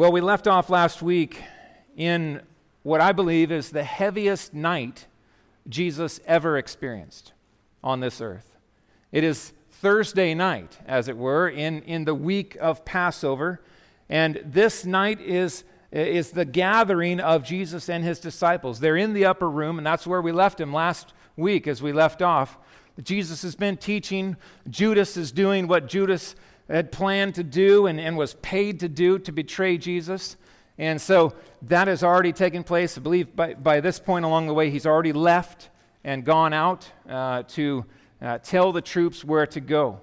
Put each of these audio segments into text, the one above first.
Well, we left off last week in what I believe is the heaviest night Jesus ever experienced on this earth. It is Thursday night, as it were, in, in the week of Passover. And this night is, is the gathering of Jesus and his disciples. They're in the upper room, and that's where we left him last week as we left off. Jesus has been teaching. Judas is doing what Judas had planned to do and, and was paid to do to betray Jesus. And so that has already taken place. I believe by, by this point along the way, he's already left and gone out uh, to uh, tell the troops where to go.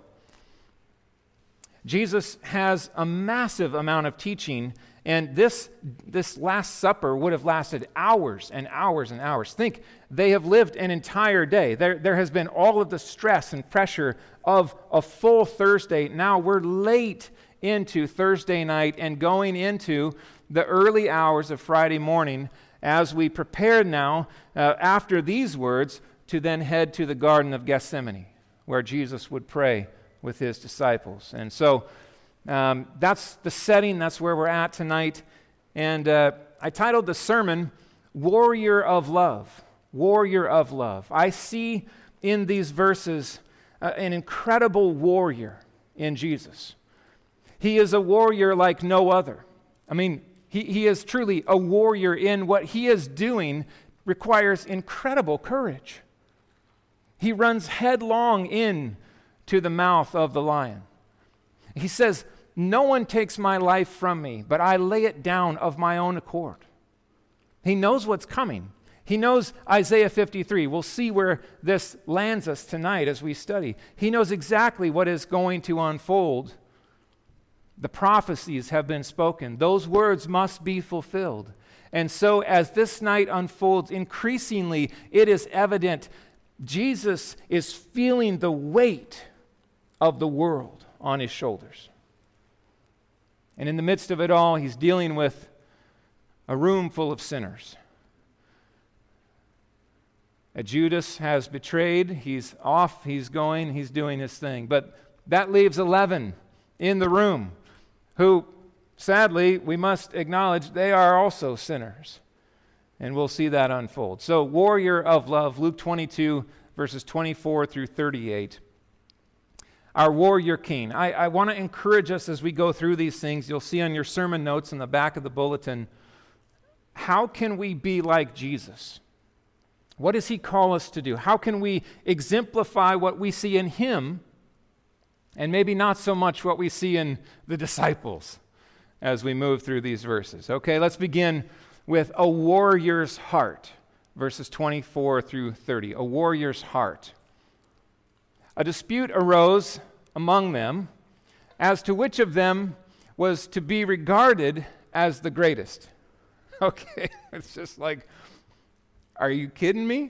Jesus has a massive amount of teaching, and this, this Last Supper would have lasted hours and hours and hours. Think, they have lived an entire day. There, there has been all of the stress and pressure of a full Thursday. Now we're late into Thursday night and going into the early hours of Friday morning as we prepare now, uh, after these words, to then head to the Garden of Gethsemane, where Jesus would pray with his disciples. And so um, that's the setting, that's where we're at tonight. And uh, I titled the sermon, Warrior of Love. Warrior of Love. I see in these verses uh, an incredible warrior in Jesus. He is a warrior like no other. I mean, he, he is truly a warrior in what he is doing requires incredible courage. He runs headlong in to the mouth of the lion. He says, No one takes my life from me, but I lay it down of my own accord. He knows what's coming. He knows Isaiah 53. We'll see where this lands us tonight as we study. He knows exactly what is going to unfold. The prophecies have been spoken, those words must be fulfilled. And so, as this night unfolds, increasingly it is evident Jesus is feeling the weight of the world on his shoulders. And in the midst of it all, he's dealing with a room full of sinners. A Judas has betrayed. He's off, he's going, he's doing his thing. But that leaves 11 in the room who, sadly, we must acknowledge they are also sinners. And we'll see that unfold. So, warrior of love, Luke 22, verses 24 through 38 our warrior king. I, I want to encourage us as we go through these things. You'll see on your sermon notes in the back of the bulletin how can we be like Jesus? What does he call us to do? How can we exemplify what we see in him and maybe not so much what we see in the disciples as we move through these verses? Okay, let's begin with a warrior's heart, verses 24 through 30. A warrior's heart. A dispute arose among them as to which of them was to be regarded as the greatest. Okay, it's just like, are you kidding me?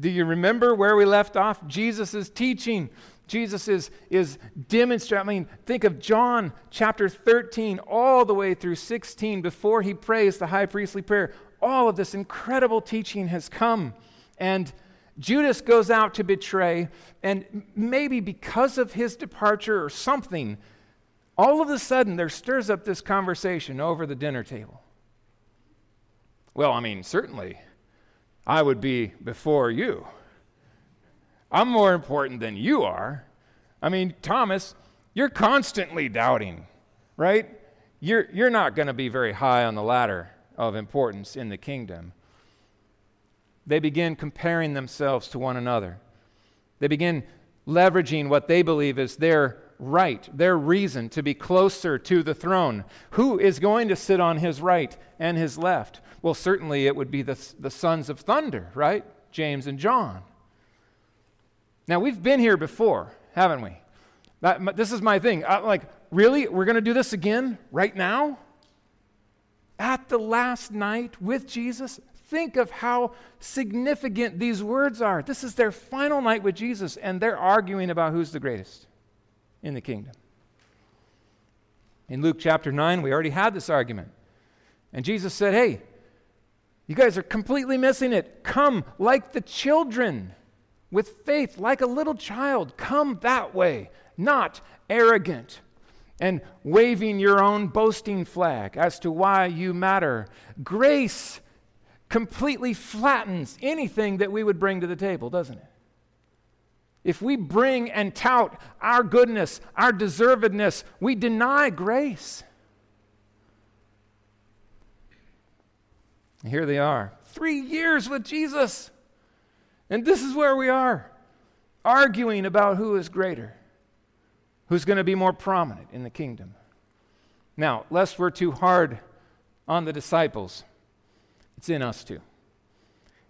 Do you remember where we left off? Jesus is teaching. Jesus is, is demonstrating. I mean, think of John chapter 13 all the way through 16 before he prays the high priestly prayer. All of this incredible teaching has come. And Judas goes out to betray, and maybe because of his departure or something, all of a sudden there stirs up this conversation over the dinner table. Well, I mean, certainly, I would be before you. I'm more important than you are. I mean, Thomas, you're constantly doubting, right? You're, you're not going to be very high on the ladder of importance in the kingdom they begin comparing themselves to one another. They begin leveraging what they believe is their right, their reason to be closer to the throne. Who is going to sit on his right and his left? Well, certainly it would be the, the sons of thunder, right? James and John. Now, we've been here before, haven't we? That, this is my thing. I'm like, really? We're going to do this again right now? At the last night with Jesus? Think of how significant these words are. This is their final night with Jesus, and they're arguing about who's the greatest in the kingdom. In Luke chapter 9, we already had this argument. And Jesus said, Hey, you guys are completely missing it. Come like the children with faith, like a little child. Come that way, not arrogant. and waving your own boasting flag as to why you matter. Grace completely flattens anything that we would bring to the table, doesn't it? If we bring and tout our goodness, our deservedness, we deny grace. Here they are, three years with Jesus. And this is where we are, arguing about who is greater, who's going to be more prominent in the kingdom. Now, lest we're too hard on the disciples, it's in us too.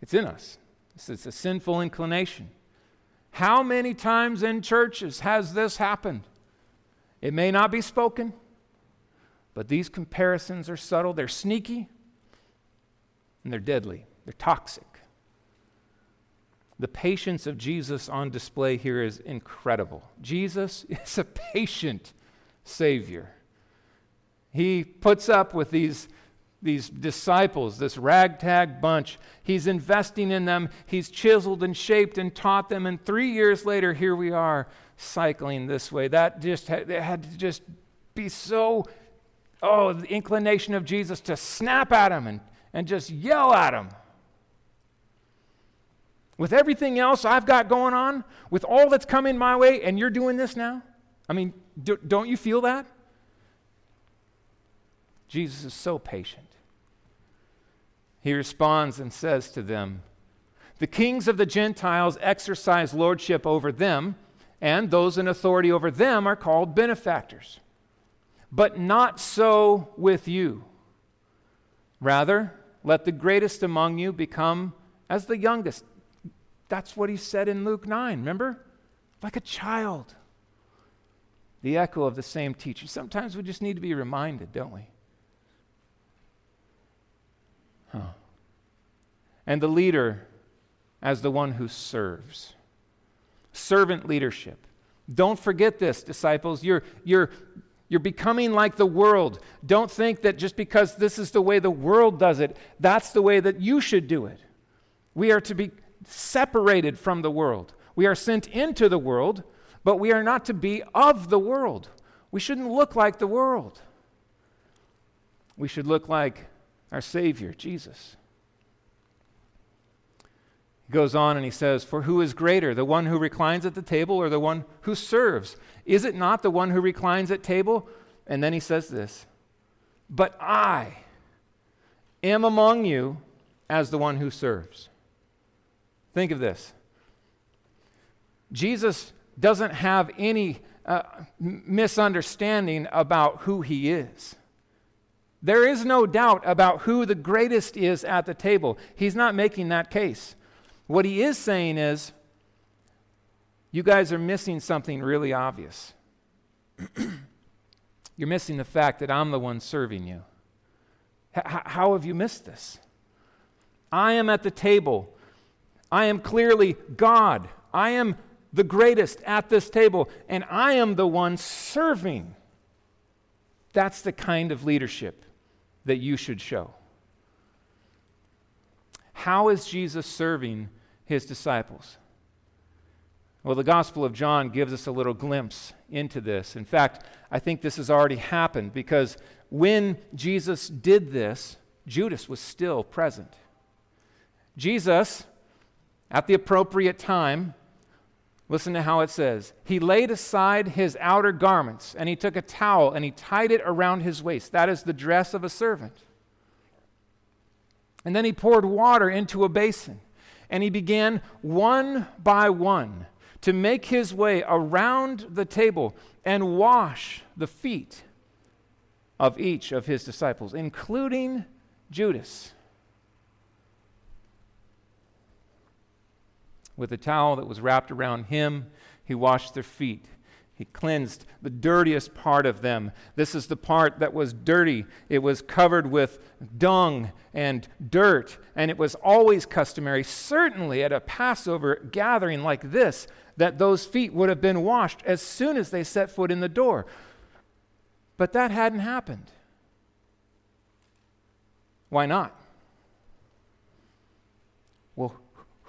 It's in us. It's a sinful inclination. How many times in churches has this happened? It may not be spoken, but these comparisons are subtle, they're sneaky, and they're deadly, they're toxic. The patience of Jesus on display here is incredible. Jesus is a patient Savior. He puts up with these, these disciples, this ragtag bunch. He's investing in them. He's chiseled and shaped and taught them. And three years later, here we are cycling this way. That just had, had to just be so, oh, the inclination of Jesus to snap at him and and just yell at him. With everything else I've got going on, with all that's coming my way, and you're doing this now? I mean, do, don't you feel that? Jesus is so patient. He responds and says to them, The kings of the Gentiles exercise lordship over them, and those in authority over them are called benefactors. But not so with you. Rather, let the greatest among you become as the youngest. That's what he said in Luke 9, remember? Like a child. The echo of the same teaching. Sometimes we just need to be reminded, don't we? Huh. And the leader as the one who serves. Servant leadership. Don't forget this, disciples. You're, you're you're becoming like the world. Don't think that just because this is the way the world does it, that's the way that you should do it. We are to be separated from the world. We are sent into the world, but we are not to be of the world. We shouldn't look like the world. We should look like our Savior, Jesus. He goes on and he says, For who is greater, the one who reclines at the table or the one who serves? Is it not the one who reclines at table? And then he says this, But I am among you as the one who serves. Think of this. Jesus doesn't have any uh, misunderstanding about who he is. There is no doubt about who the greatest is at the table. He's not making that case. What he is saying is, you guys are missing something really obvious. You're missing the fact that I'm the one serving you. H- how have you missed this? I am at the table. I am clearly God. I am the greatest at this table, and I am the one serving. That's the kind of leadership that you should show. How is Jesus serving his disciples? Well, the Gospel of John gives us a little glimpse into this. In fact, I think this has already happened because when Jesus did this, Judas was still present. Jesus, at the appropriate time, listen to how it says, he laid aside his outer garments and he took a towel and he tied it around his waist. That is the dress of a servant. And then he poured water into a basin and he began one by one to make his way around the table and wash the feet of each of his disciples, including Judas. With a towel that was wrapped around him, he washed their feet. He cleansed the dirtiest part of them. This is the part that was dirty. It was covered with dung and dirt, and it was always customary, certainly at a Passover gathering like this, that those feet would have been washed as soon as they set foot in the door. But that hadn't happened. Why not? Well,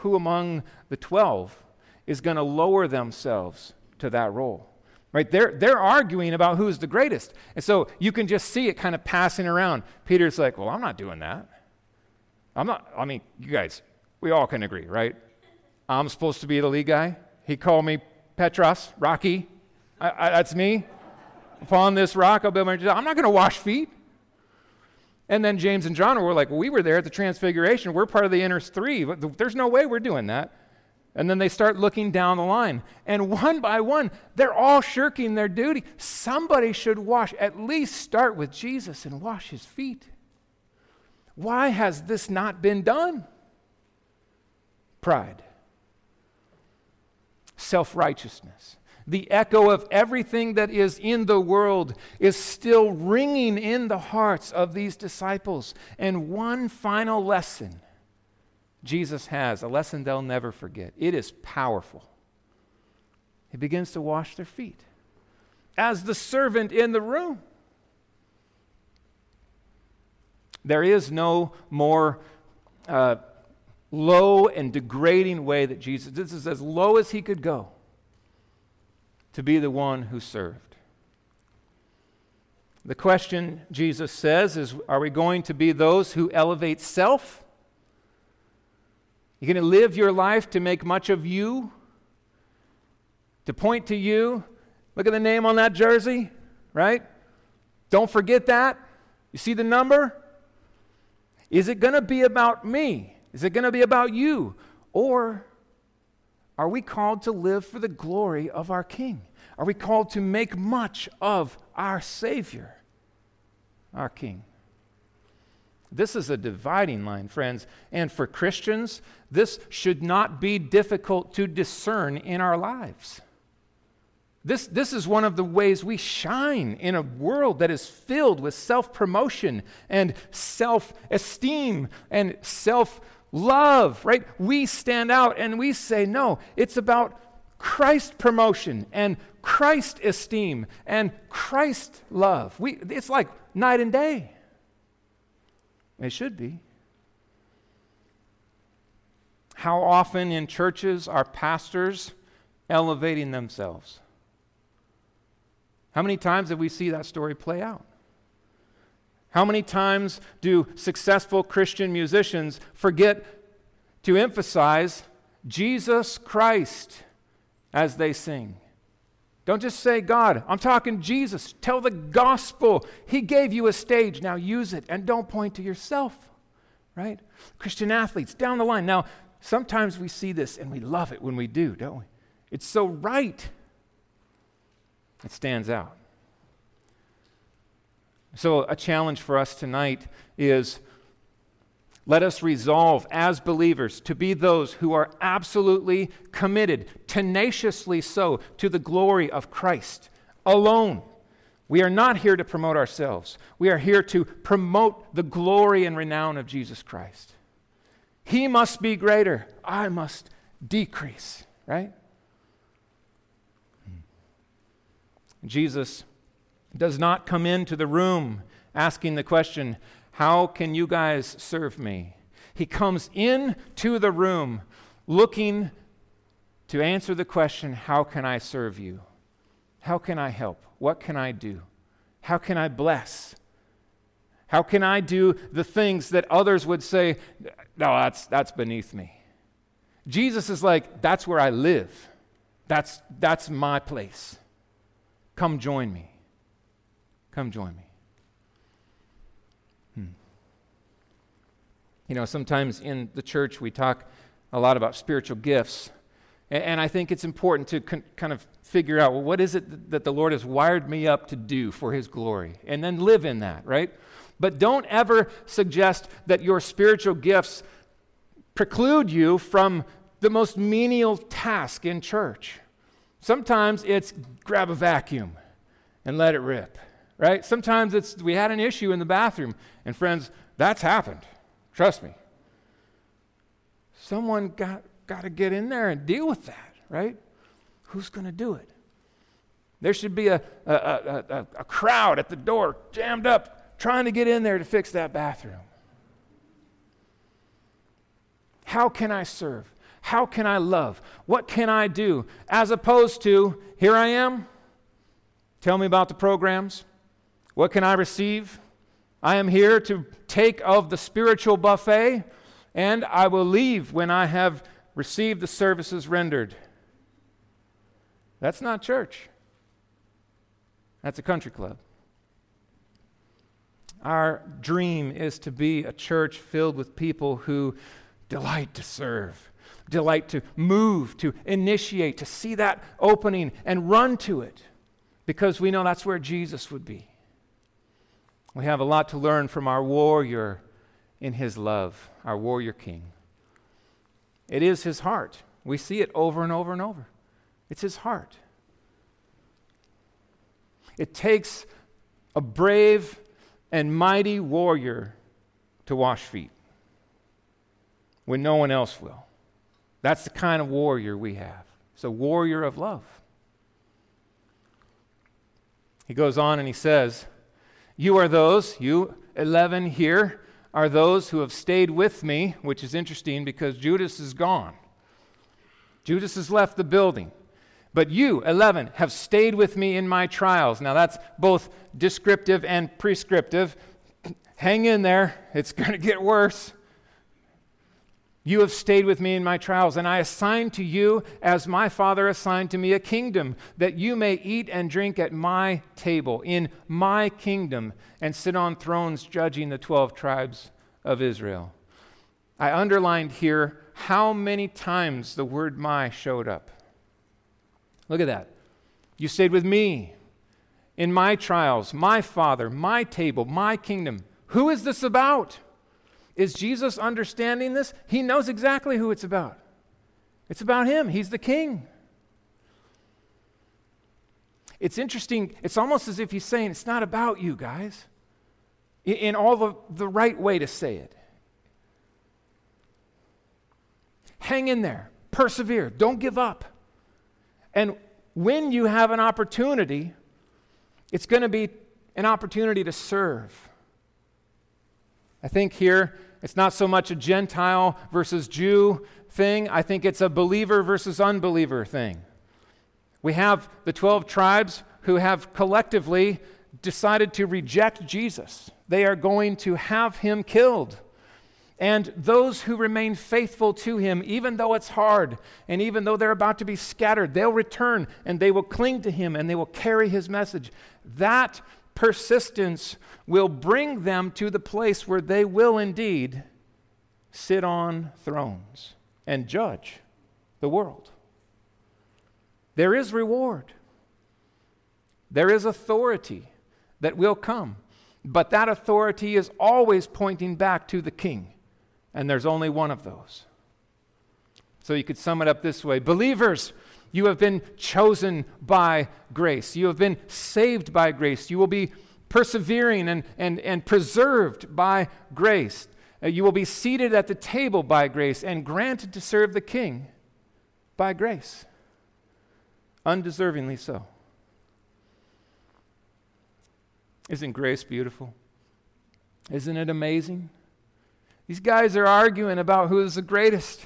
who among the 12 is going to lower themselves to that role? Right? They're, they're arguing about who's the greatest. And so you can just see it kind of passing around. Peter's like, Well, I'm not doing that. I'm not, I mean, you guys, we all can agree, right? I'm supposed to be the lead guy. He called me Petros, Rocky. I, I, that's me. Upon this rock, I'll build my. I'm not going to wash feet. And then James and John were like, well, we were there at the Transfiguration. We're part of the inner three. There's no way we're doing that. And then they start looking down the line. And one by one, they're all shirking their duty. Somebody should wash, at least start with Jesus and wash his feet. Why has this not been done? Pride, self righteousness. The echo of everything that is in the world is still ringing in the hearts of these disciples. And one final lesson Jesus has, a lesson they'll never forget. It is powerful. He begins to wash their feet as the servant in the room. There is no more uh, low and degrading way that Jesus, this is as low as he could go to be the one who served. The question Jesus says is Are we going to be those who elevate self? You're going to live your life to make much of you, to point to you. Look at the name on that jersey, right? Don't forget that. You see the number? Is it going to be about me? Is it going to be about you? Or are we called to live for the glory of our King? Are we called to make much of our Savior, our King? This is a dividing line, friends. And for Christians, this should not be difficult to discern in our lives. This, this is one of the ways we shine in a world that is filled with self promotion and self esteem and self love, right? We stand out and we say, no, it's about Christ promotion and Christ esteem and Christ love. We, it's like night and day. It should be. How often in churches are pastors elevating themselves? How many times have we see that story play out? How many times do successful Christian musicians forget to emphasize Jesus Christ as they sing? Don't just say God. I'm talking Jesus. Tell the gospel. He gave you a stage. Now use it and don't point to yourself, right? Christian athletes down the line. Now, sometimes we see this and we love it when we do, don't we? It's so right. It stands out. So, a challenge for us tonight is let us resolve as believers to be those who are absolutely committed, tenaciously so, to the glory of Christ alone. We are not here to promote ourselves. We are here to promote the glory and renown of Jesus Christ. He must be greater. I must decrease, right? Hmm. Jesus does not come into the room asking the question, how can you guys serve me? He comes into the room looking to answer the question, How can I serve you? How can I help? What can I do? How can I bless? How can I do the things that others would say, No, that's, that's beneath me? Jesus is like, That's where I live. That's, that's my place. Come join me. Come join me. Hmm. You know, sometimes in the church we talk a lot about spiritual gifts. And I think it's important to con- kind of figure out well, what is it that the Lord has wired me up to do for His glory? And then live in that, right? But don't ever suggest that your spiritual gifts preclude you from the most menial task in church. Sometimes it's grab a vacuum and let it rip, right? Sometimes it's we had an issue in the bathroom, and friends, that's happened. Trust me. Someone got, got to get in there and deal with that, right? Who's going to do it? There should be a, a, a, a, crowd at the door jammed up trying to get in there to fix that bathroom. How can I serve? How can I love? What can I do? As opposed to, here I am, Tell me about the programs. What can I receive? I am here to take of the spiritual buffet, and I will leave when I have received the services rendered. That's not church. That's a country club. Our dream is to be a church filled with people who delight to serve, delight to move, to initiate, to see that opening and run to it because we know that's where Jesus would be. We have a lot to learn from our warrior in his love, our warrior king. It is his heart. We see it over and over and over. It's his heart. It takes a brave and mighty warrior to wash feet when no one else will. That's the kind of warrior we have. It's a warrior of love. He goes on and he says, You are those, you 11 here, are those who have stayed with me, which is interesting because Judas is gone. Judas has left the building. But you, 11, have stayed with me in my trials. Now that's both descriptive and prescriptive. Hang in there, it's going to get worse. You have stayed with me in my trials, and I assign to you, as my Father assigned to me, a kingdom, that you may eat and drink at my table, in my kingdom, and sit on thrones judging the 12 tribes of Israel. I underlined here how many times the word my showed up. Look at that. You stayed with me in my trials, my Father, my table, my kingdom. Who is this about? Is Jesus understanding this? He knows exactly who it's about. It's about him, he's the king. It's interesting, it's almost as if he's saying, It's not about you guys, in, all the, the right way to say it. Hang in there, persevere, don't give up. And when you have an opportunity, it's going to be an opportunity to serve. I think here it's not so much a Gentile versus Jew thing, I think it's a believer versus unbeliever thing. We have the 12 tribes who have collectively decided to reject Jesus, they are going to have him killed. And those who remain faithful to him, even though it's hard, and even though they're about to be scattered, they'll return and they will cling to him and they will carry his message. That persistence will bring them to the place where they will indeed sit on thrones and judge the world. There is reward, there is authority that will come, but that authority is always pointing back to the king, and there's only one of those. So you could sum it up this way Believers, you have been chosen by grace. You have been saved by grace. You will be persevering and, and, and preserved by grace. Uh, you will be seated at the table by grace and granted to serve the king by grace, undeservingly so. Isn't grace beautiful? Isn't it amazing? These guys are arguing about who is the greatest.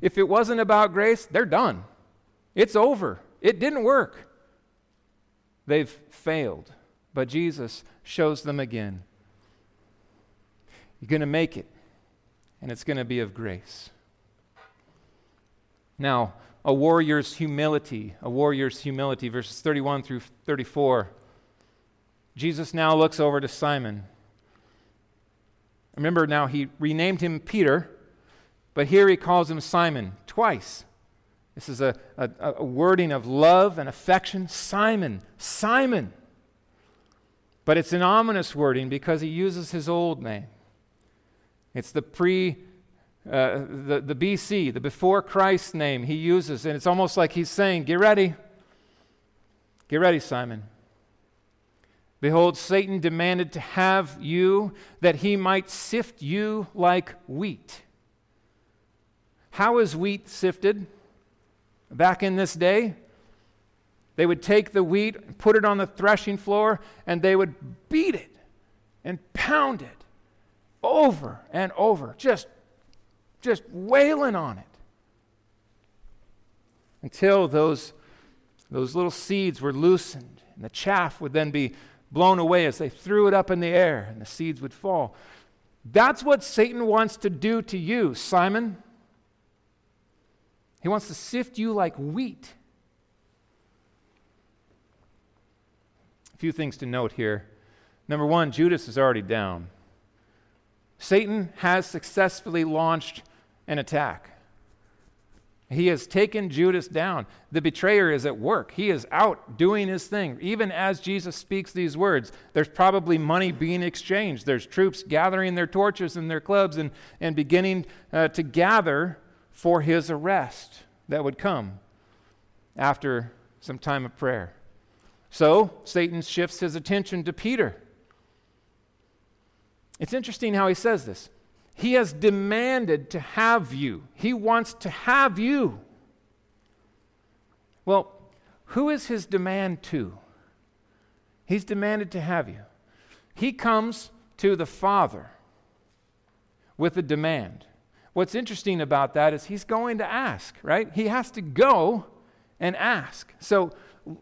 If it wasn't about grace, they're done. It's over. It didn't work. They've failed. But Jesus shows them again. You're going to make it, and it's going to be of grace. Now, a warrior's humility, a warrior's humility, verses 31 through 34. Jesus now looks over to Simon. Remember, now he renamed him Peter but here he calls him Simon twice. This is a, a, a, wording of love and affection. Simon, Simon. But it's an ominous wording because he uses his old name. It's the pre, uh, the, the BC, the before Christ name he uses. And it's almost like he's saying, Get ready. Get ready, Simon. Behold, Satan demanded to have you that he might sift you like wheat. How is wheat sifted? Back in this day, they would take the wheat, put it on the threshing floor, and they would beat it and pound it over and over, just, just wailing on it until those, those little seeds were loosened, and the chaff would then be blown away as they threw it up in the air, and the seeds would fall. That's what Satan wants to do to you, Simon. He wants to sift you like wheat. A few things to note here. Number one, Judas is already down. Satan has successfully launched an attack. He has taken Judas down. The betrayer is at work. He is out doing his thing. Even as Jesus speaks these words, there's probably money being exchanged. There's troops gathering their torches and their clubs and, and beginning uh, to gather for his arrest that would come after some time of prayer. So Satan shifts his attention to Peter. It's interesting how he says this. He has demanded to have you, he wants to have you. Well, who is his demand to? He's demanded to have you. He comes to the Father with a demand. What's interesting about that is he's going to ask, right? He has to go and ask. So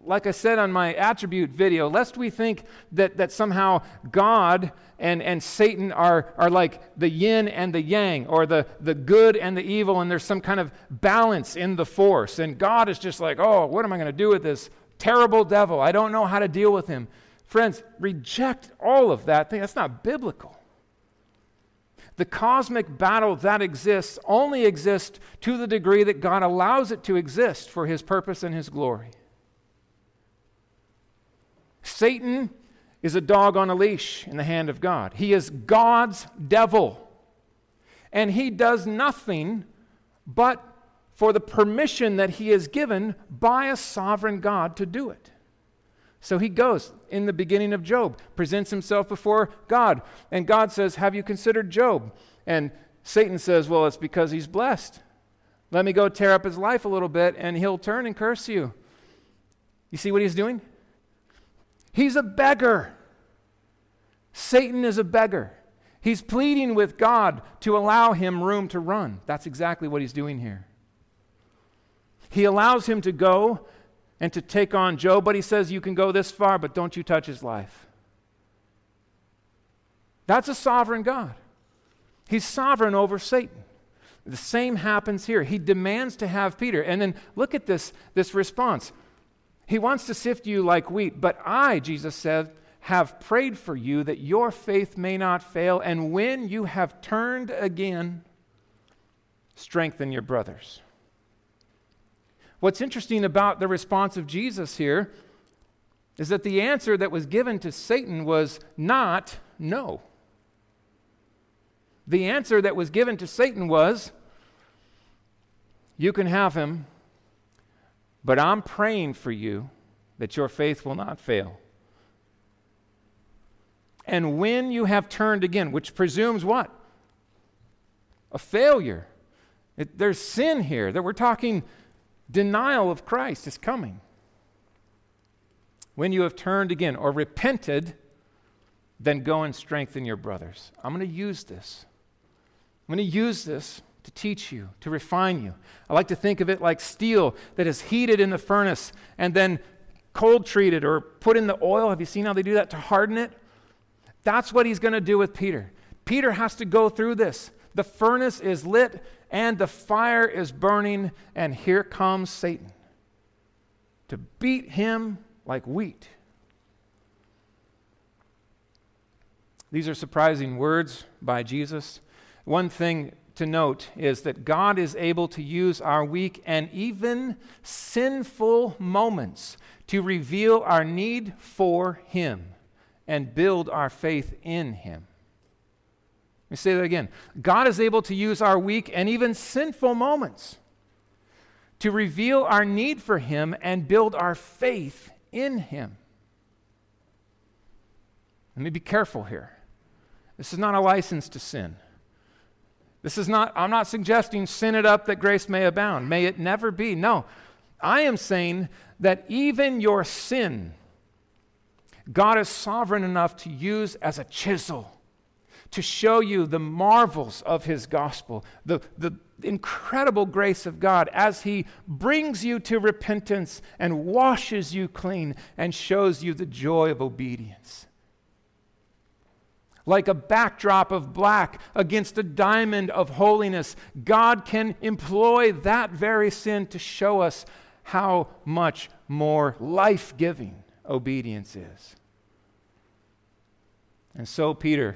like I said on my attribute video, lest we think that, that somehow God and, and Satan are, are like the yin and the yang, or the, the good and the evil, and there's some kind of balance in the force. And God is just like, oh, what am I going to do with this terrible devil? I don't know how to deal with him. Friends, reject all of that thing. That's not biblical. The cosmic battle that exists only exists to the degree that God allows it to exist for his purpose and his glory. Satan is a dog on a leash in the hand of God. He is God's devil. And he does nothing but for the permission that he is given by a sovereign God to do it. So he goes in the beginning of Job, presents himself before God, and God says, Have you considered Job? And Satan says, Well, it's because he's blessed. Let me go tear up his life a little bit, and he'll turn and curse you. You see what he's doing? He's a beggar. Satan is a beggar. He's pleading with God to allow him room to run. That's exactly what he's doing here. He allows him to go and to take on Job, but he says, You can go this far, but don't you touch his life. That's a sovereign God. He's sovereign over Satan. The same happens here. He demands to have Peter. And then look at this, this response. He wants to sift you like wheat, but I, Jesus said, have prayed for you that your faith may not fail, and when you have turned again, strengthen your brothers. What's interesting about the response of Jesus here is that the answer that was given to Satan was not no. The answer that was given to Satan was, You can have him, but I'm praying for you that your faith will not fail. And when you have turned again, which presumes what? A failure. It, there's sin here that we're talking denial of Christ is coming. When you have turned again or repented, then go and strengthen your brothers. I'm going to use this. I'm going to use this to teach you, to refine you. I like to think of it like steel that is heated in the furnace and then cold treated or put in the oil. Have you seen how they do that to harden it? That's what he's going to do with Peter. Peter has to go through this. The furnace is lit and the fire is burning, and here comes Satan to beat him like wheat. These are surprising words by Jesus. One thing to note is that God is able to use our weak and even sinful moments to reveal our need for Him and build our faith in Him. Let me say that again. God is able to use our weak and even sinful moments to reveal our need for Him and build our faith in Him. Let me be careful here. This is not a license to sin. This is not, I'm not suggesting sin it up that grace may abound. May it never be. No. I am saying that even your sin, God is sovereign enough to use as a chisel to show you the marvels of his gospel, the, the incredible grace of God as he brings you to repentance and washes you clean and shows you the joy of obedience. Like a backdrop of black against a diamond of holiness, God can employ that very sin to show us how much more life giving obedience is. And so Peter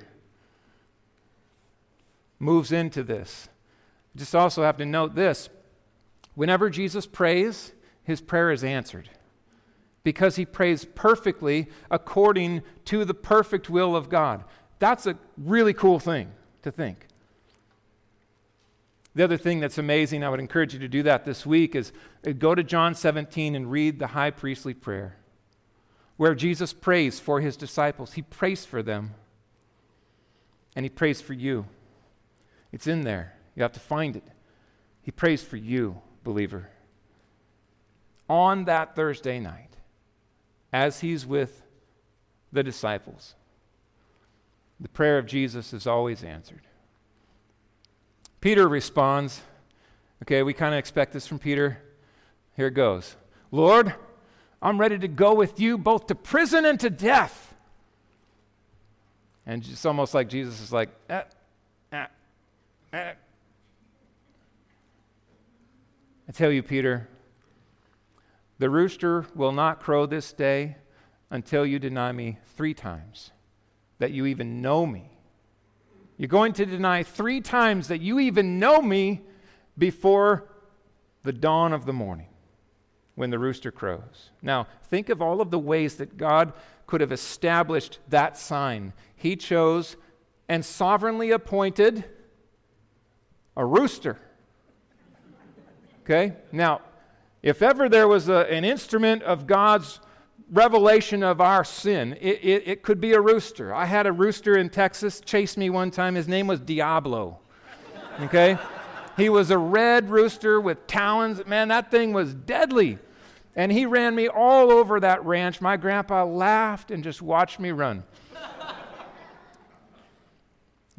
moves into this. Just also have to note this whenever Jesus prays, his prayer is answered because he prays perfectly according to the perfect will of God. That's a really cool thing to think. The other thing that's amazing, I would encourage you to do that this week, is uh, go to John 17 and read the high priestly prayer where Jesus prays for his disciples. He prays for them, and he prays for you. It's in there. You have to find it. He prays for you, believer. On that Thursday night, as he's with the disciples, the prayer of Jesus is always answered. Peter responds, okay, we kind of expect this from Peter. Here it goes Lord, I'm ready to go with you both to prison and to death. And it's almost like Jesus is like, eh, eh. I tell you, Peter, the rooster will not crow this day until you deny me three times that you even know me. You're going to deny three times that you even know me before the dawn of the morning when the rooster crows. Now, think of all of the ways that God could have established that sign. He chose and sovereignly appointed a rooster. Okay? Now, if ever there was a, an instrument of God's revelation of our sin, it, it, it, could be a rooster. I had a rooster in Texas chase me one time. His name was Diablo. Okay? he was a red rooster with talons. Man, that thing was deadly. And he ran me all over that ranch. My grandpa laughed and just watched me run.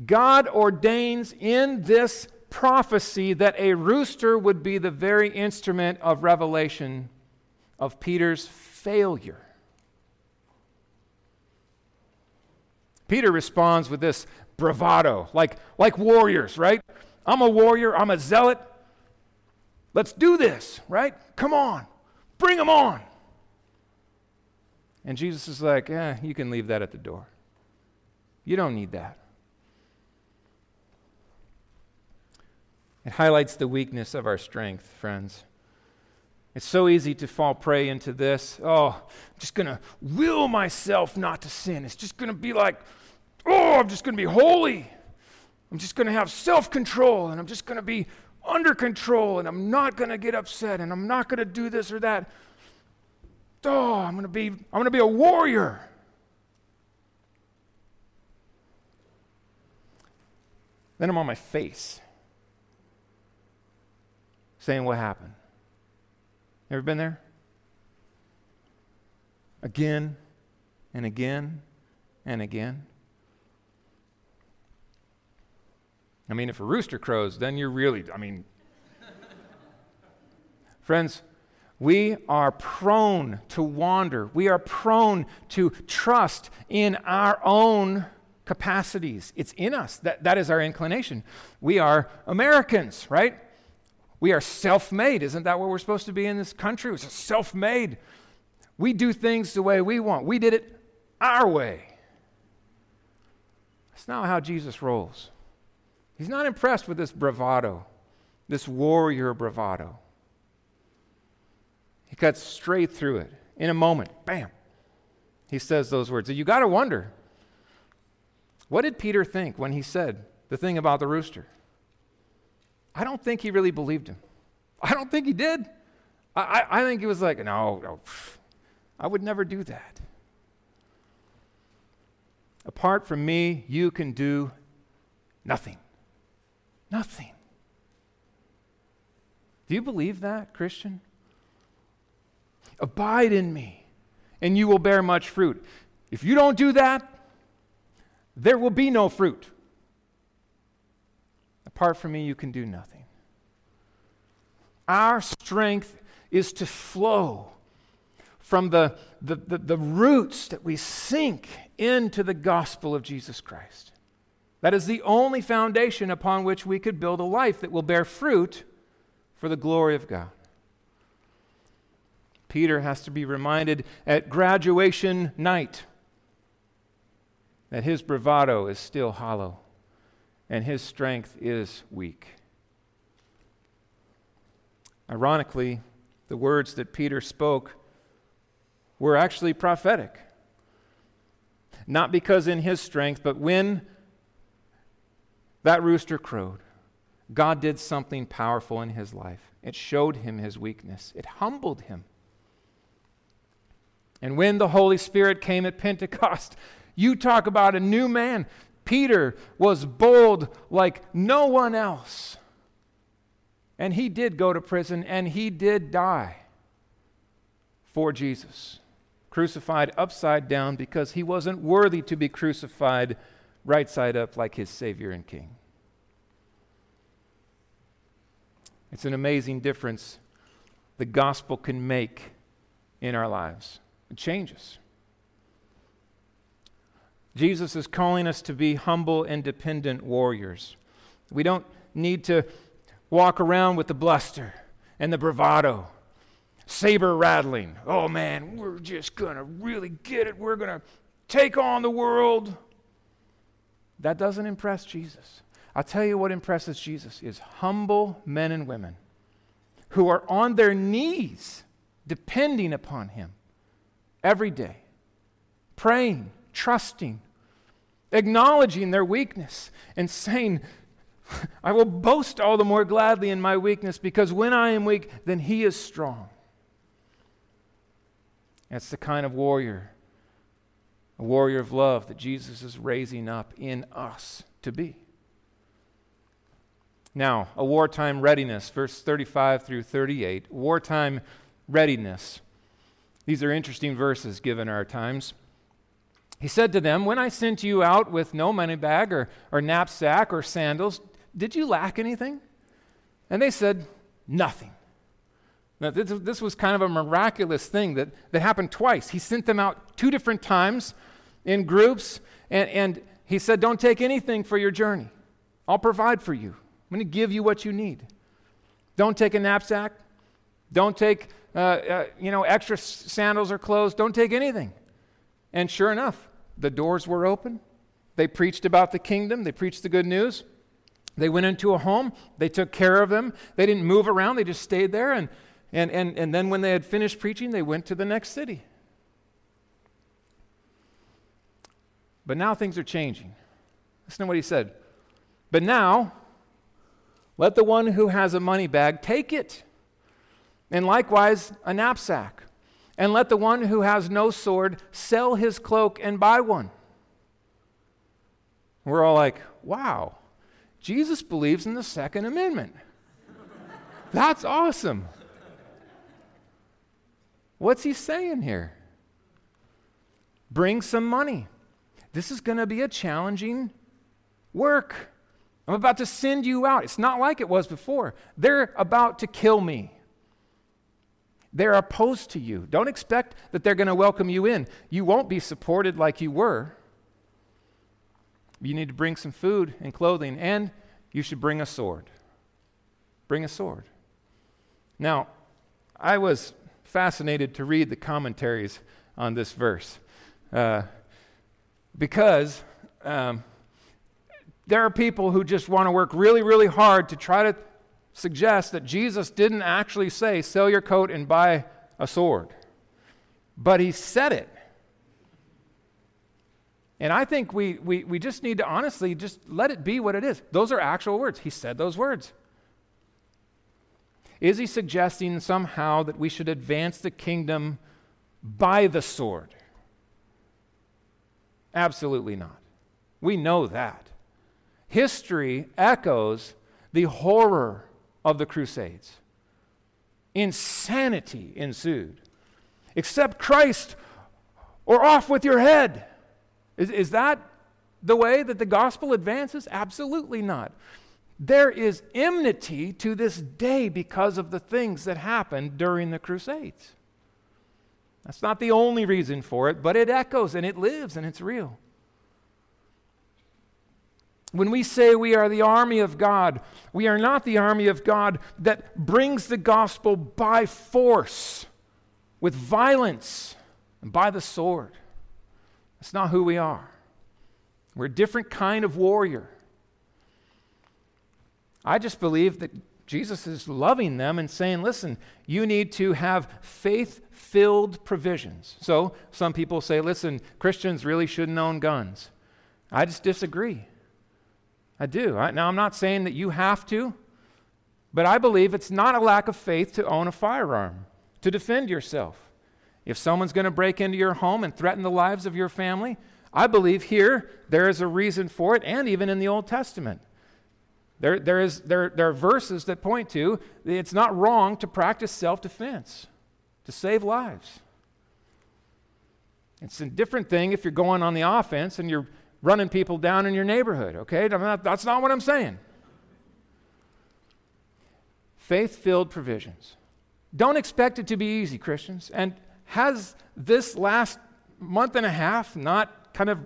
God ordains in this prophecy that a rooster would be the very instrument of revelation of Peter's failure. Peter responds with this bravado, like, like warriors, right? I'm a warrior, I'm a zealot. Let's do this, right? Come on. Bring them on. And Jesus is like, eh, you can leave that at the door. You don't need that. It highlights the weakness of our strength, friends. It's so easy to fall prey into this. Oh, I'm just going to will myself not to sin. It's just going to be like, oh, I'm just going to be holy. I'm just going to have self control and I'm just going to be under control and I'm not going to get upset and I'm not going to do this or that. Oh, I'm going to be I'm going to be a warrior. Then I'm on my face saying what happened. Ever been there? Again and again and again. I mean, if a rooster crows, then you're really, I mean, friends, we are prone to wander. We are prone to trust in our own capacities. It's in us. That, that is our inclination. We are Americans, right? We are self made. Isn't that what we're supposed to be in this country? We're self made. We do things the way we want, we did it our way. That's not how Jesus rolls. He's not impressed with this bravado, this warrior bravado. He cuts straight through it in a moment. Bam. He says those words. You got to wonder what did Peter think when he said the thing about the rooster? I don't think he really believed him. I don't think he did. I, I, I think he was like, no, no, I would never do that. Apart from me, you can do nothing. Nothing. Do you believe that, Christian? Abide in me, and you will bear much fruit. If you don't do that, there will be no fruit. Apart from me, you can do nothing. Our strength is to flow from the, the, the, the, roots that we sink into the gospel of Jesus Christ. That is the only foundation upon which we could build a life that will bear fruit for the glory of God. Peter has to be reminded at graduation night that his bravado is still hollow and his strength is weak. Ironically, the words that Peter spoke were actually prophetic. Not because in his strength, but when that rooster crowed, God did something powerful in his life. It showed him his weakness, it humbled him. And when the Holy Spirit came at Pentecost, you talk about a new man. Peter was bold like no one else. And he did go to prison and he did die for Jesus, crucified upside down because he wasn't worthy to be crucified right side up like his Savior and King. It's an amazing difference the gospel can make in our lives. It changes. Jesus is calling us to be humble independent warriors. We don't need to walk around with the bluster and the bravado, saber rattling. Oh man, we're just going to really get it. We're going to take on the world. That doesn't impress Jesus. I'll tell you what impresses Jesus is humble men and women who are on their knees depending upon him every day, praying, trusting, acknowledging their weakness, and saying, I will boast all the more gladly in my weakness because when I am weak, then he is strong. That's the kind of warrior, a warrior of love that Jesus is raising up in us to be. Now, a wartime readiness, verse 35 through 38. Wartime readiness. These are interesting verses given our times. He said to them, When I sent you out with no money bag or, or knapsack or sandals, did you lack anything? And they said, Nothing. Now, this, this was kind of a miraculous thing that, that happened twice. He sent them out two different times in groups, and, and he said, Don't take anything for your journey. I'll provide for you. I'm going to give you what you need. Don't take a knapsack. Don't take uh, uh, you know, extra sandals or clothes. Don't take anything. And sure enough, the doors were open. They preached about the kingdom, they preached the good news. They went into a home, they took care of them. They didn't move around, they just stayed there. And, and, and, and then when they had finished preaching, they went to the next city. But now things are changing. Listen to what he said. But now, let the one who has a money bag take it and likewise a knapsack. And let the one who has no sword sell his cloak and buy one. We're all like, wow, Jesus believes in the Second Amendment. That's awesome. What's he saying here? Bring some money. This is going to be a challenging work. I'm about to send you out. It's not like it was before. They're about to kill me. They're opposed to you. Don't expect that they're going to welcome you in. You won't be supported like you were. You need to bring some food and clothing, and you should bring a sword. Bring a sword. Now, I was fascinated to read the commentaries on this verse uh, because um, there are people who just want to work really, really hard to try to suggests that Jesus didn't actually say, sell your coat and buy a sword. But he said it. And I think we, we, we just need to honestly just let it be what it is. Those are actual words. He said those words. Is he suggesting somehow that we should advance the kingdom by the sword? Absolutely not. We know that. History echoes the horror of the Crusades. Insanity ensued. Accept Christ or off with your head. Is, is that the way that the gospel advances? Absolutely not. There is enmity to this day because of the things that happened during the Crusades. That's not the only reason for it, but it echoes and it lives and it's real. When we say we are the army of God, we are not the army of God that brings the gospel by force, with violence, and by the sword. That's not who we are. We're a different kind of warrior. I just believe that Jesus is loving them and saying, listen, you need to have faith filled provisions. So some people say, listen, Christians really shouldn't own guns. I just disagree. I do. I, now, I'm not saying that you have to, but I believe it's not a lack of faith to own a firearm, to defend yourself. If someone's going to break into your home and threaten the lives of your family, I believe here there is a reason for it, and even in the Old Testament. There, there, is, there, there are verses that point to it's not wrong to practice self defense, to save lives. It's a different thing if you're going on the offense and you're running people down in your neighborhood, okay? That's not what I'm saying. Faith filled provisions. Don't expect it to be easy, Christians. And has this last month and a half not kind of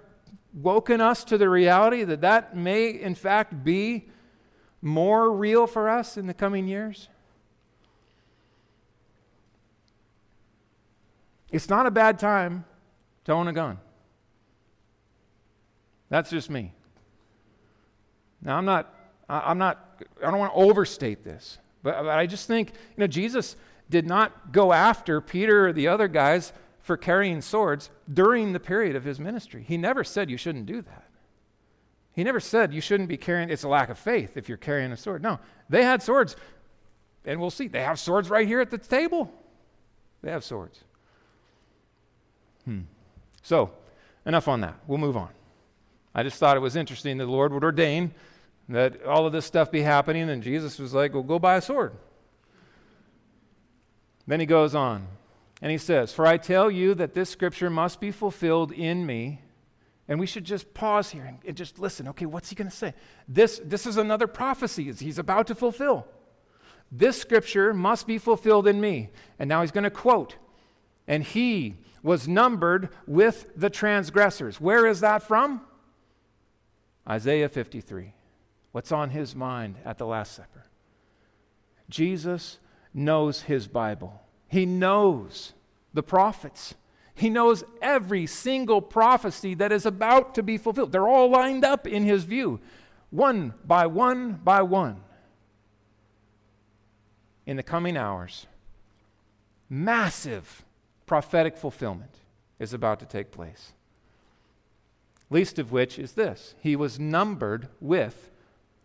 woken us to the reality that that may, in fact, be more real for us in the coming years? It's not a bad time to own a gun. That's just me. Now, I'm not, I'm not, I don't want to overstate this, but, but I just think, you know, Jesus did not go after Peter or the other guys for carrying swords during the period of his ministry. He never said you shouldn't do that. He never said you shouldn't be carrying, it's a lack of faith if you're carrying a sword. No, they had swords. And we'll see, they have swords right here at the table. They have swords. Hmm. So, enough on that. We'll move on. I just thought it was interesting that the Lord would ordain that all of this stuff be happening, and Jesus was like, well, go buy a sword. Then he goes on, and he says, For I tell you that this scripture must be fulfilled in me. And we should just pause here and, and just listen. Okay, what's he going to say? This, this is another prophecy he's about to fulfill. This scripture must be fulfilled in me. And now he's going to quote, And he was numbered with the transgressors. Where is that from? Isaiah 53. What's on his mind at the Last Supper? Jesus knows his Bible, he knows the prophets. He knows every single prophecy that is about to be fulfilled. They're all lined up in his view, one by one by one. In the coming hours, massive prophetic fulfillment is about to take place least of which is this He was numbered with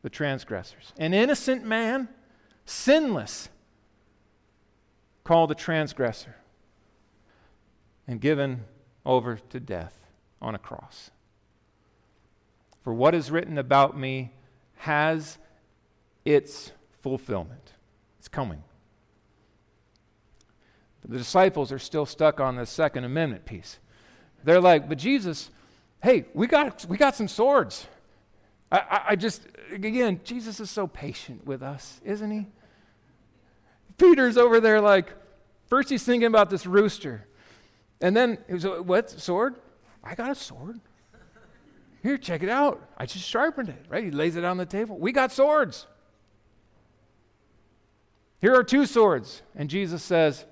the transgressors. An innocent man, sinless, called a transgressor and given over to death on a cross. For what is written about me has its fulfillment. It's coming. But the disciples are still stuck on the Second Amendment piece. They're like, but Jesus, hey, we got, we got some swords. I, I, I just, again, Jesus is so patient with us, isn't he? Peter's over there like, first he's thinking about this rooster. And then he was, what, sword? I got a sword. Here, check it out. I just sharpened it, right? He lays it on the table. We got swords. Here are two swords. And Jesus says,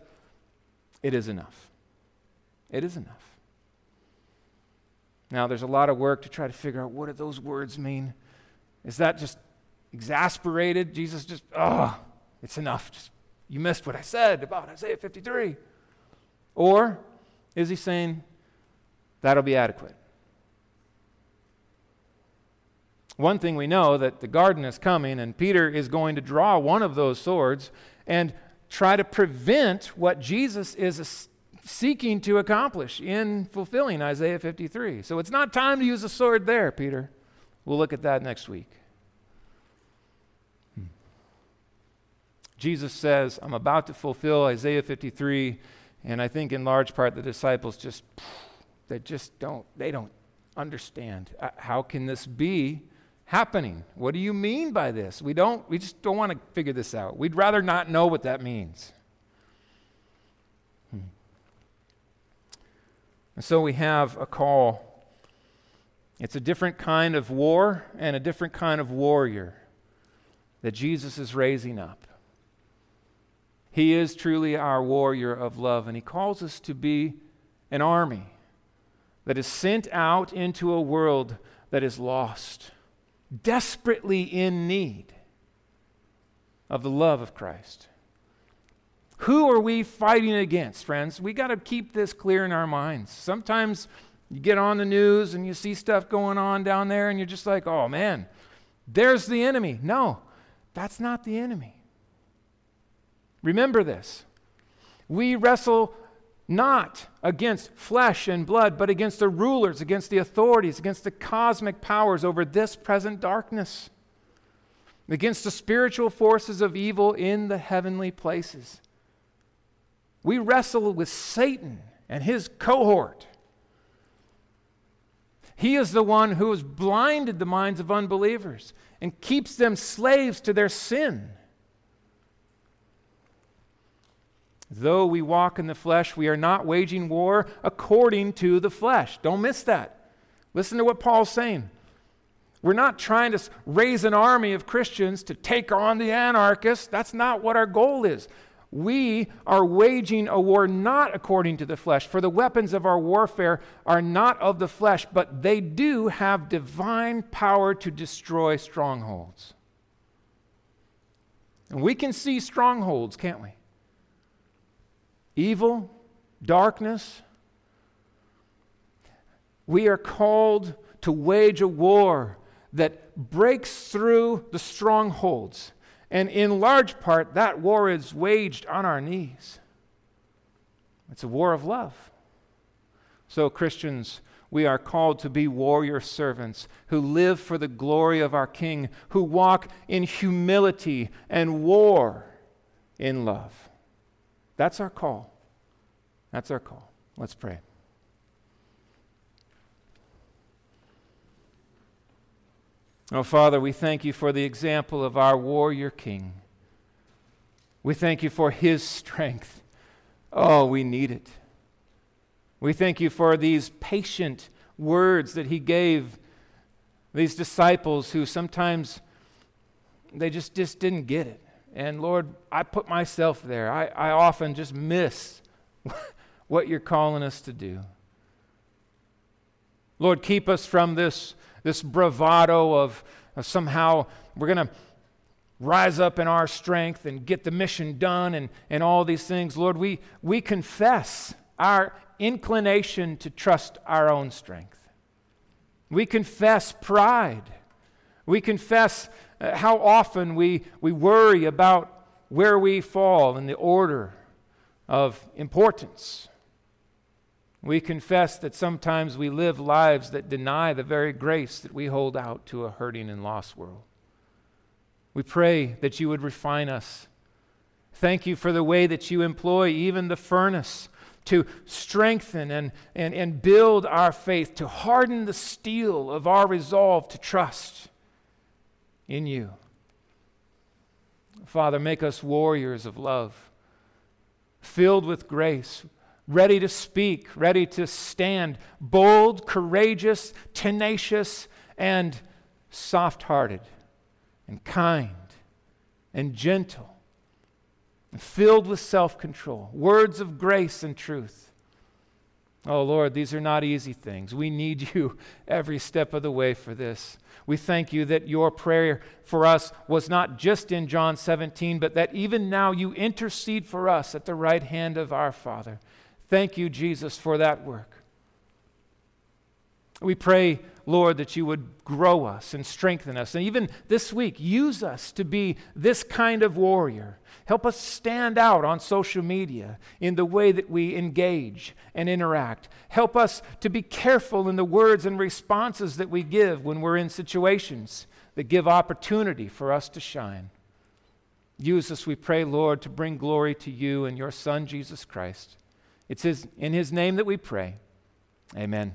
It is enough. It is enough. Now, there's a lot of work to try to figure out what do those words mean. Is that just exasperated? Jesus just, oh, it's enough. Just, you missed what I said about Isaiah 53. Or is he saying, that'll be adequate? One thing we know that the garden is coming, and Peter is going to draw one of those swords and try to prevent what Jesus is seeking to accomplish in fulfilling Isaiah 53. So it's not time to use a sword there, Peter. We'll look at that next week. Hmm. Jesus says, I'm about to fulfill Isaiah 53, and I think in large part the disciples just, they just don't, they don't understand. Uh, how can this be? happening? What do you mean by this? We don't we just don't want to figure this out. We'd rather not know what that means. And so we have a call. It's a different kind of war and a different kind of warrior that Jesus is raising up. He is truly our warrior of love, and He calls us to be an army that is sent out into a world that is lost desperately in need of the love of Christ. Who are we fighting against, friends? We got to keep this clear in our minds. Sometimes you get on the news and you see stuff going on down there, and you're just like, oh man, there's the enemy. No, that's not the enemy. Remember this. We wrestle not against flesh and blood, but against the rulers, against the authorities, against the cosmic powers over this present darkness, against the spiritual forces of evil in the heavenly places. We wrestle with Satan and his cohort. He is the one who has blinded the minds of unbelievers and keeps them slaves to their sin. Though we walk in the flesh, we are not waging war according to the flesh. Don't miss that. Listen to what Paul's saying. We're not trying to raise an army of Christians to take on the anarchists. That's not what our goal is. We are waging a war not according to the flesh, for the weapons of our warfare are not of the flesh, but they do have divine power to destroy strongholds. And we can see strongholds, can't we? evil, darkness. We are called to wage a war that breaks through the strongholds. And in large part, that war is waged on our knees. It's a war of love. So, Christians, we are called to be warrior servants who live for the glory of our King, who walk in humility and war in love. That's our call. That's our call. Let's pray. Oh, Father, we thank you for the example of our warrior king. We thank you for his strength. Oh, we need it. We thank you for these patient words that he gave these disciples who sometimes they just, just didn't get it. And Lord, I put myself there. I, I often just miss what you're calling us to do. Lord, keep us from this, this bravado of, of somehow we're going to rise up in our strength and get the mission done and, and all these things. Lord, we, we confess our inclination to trust our own strength. We confess pride. We confess uh, how often we, we worry about where we fall in the order of importance. We confess that sometimes we live lives that deny the very grace that we hold out to a hurting and lost world. We pray that you would refine us. Thank you for the way that you employ even the furnace to strengthen and, and, and build our faith, to harden the steel of our resolve to trust in you. Father, make us warriors of love, filled with grace, ready to speak, ready to stand, bold, courageous, tenacious, and soft hearted, and kind, and gentle, and filled with self control, words of grace and truth. Oh Lord, these are not easy things. We need you every step of the way for this. We thank you that your prayer for us was not just in John 17, but that even now you intercede for us at the right hand of our Father. Thank you, Jesus, for that work. We pray, Lord, that you would grow us and strengthen us. And even this week, use us to be this kind of warrior. Help us stand out on social media in the way that we engage and interact. Help us to be careful in the words and responses that we give when we're in situations that give opportunity for us to shine. Use us, we pray, Lord, to bring glory to you and your Son, Jesus Christ. It's his, in his name that we pray. Amen.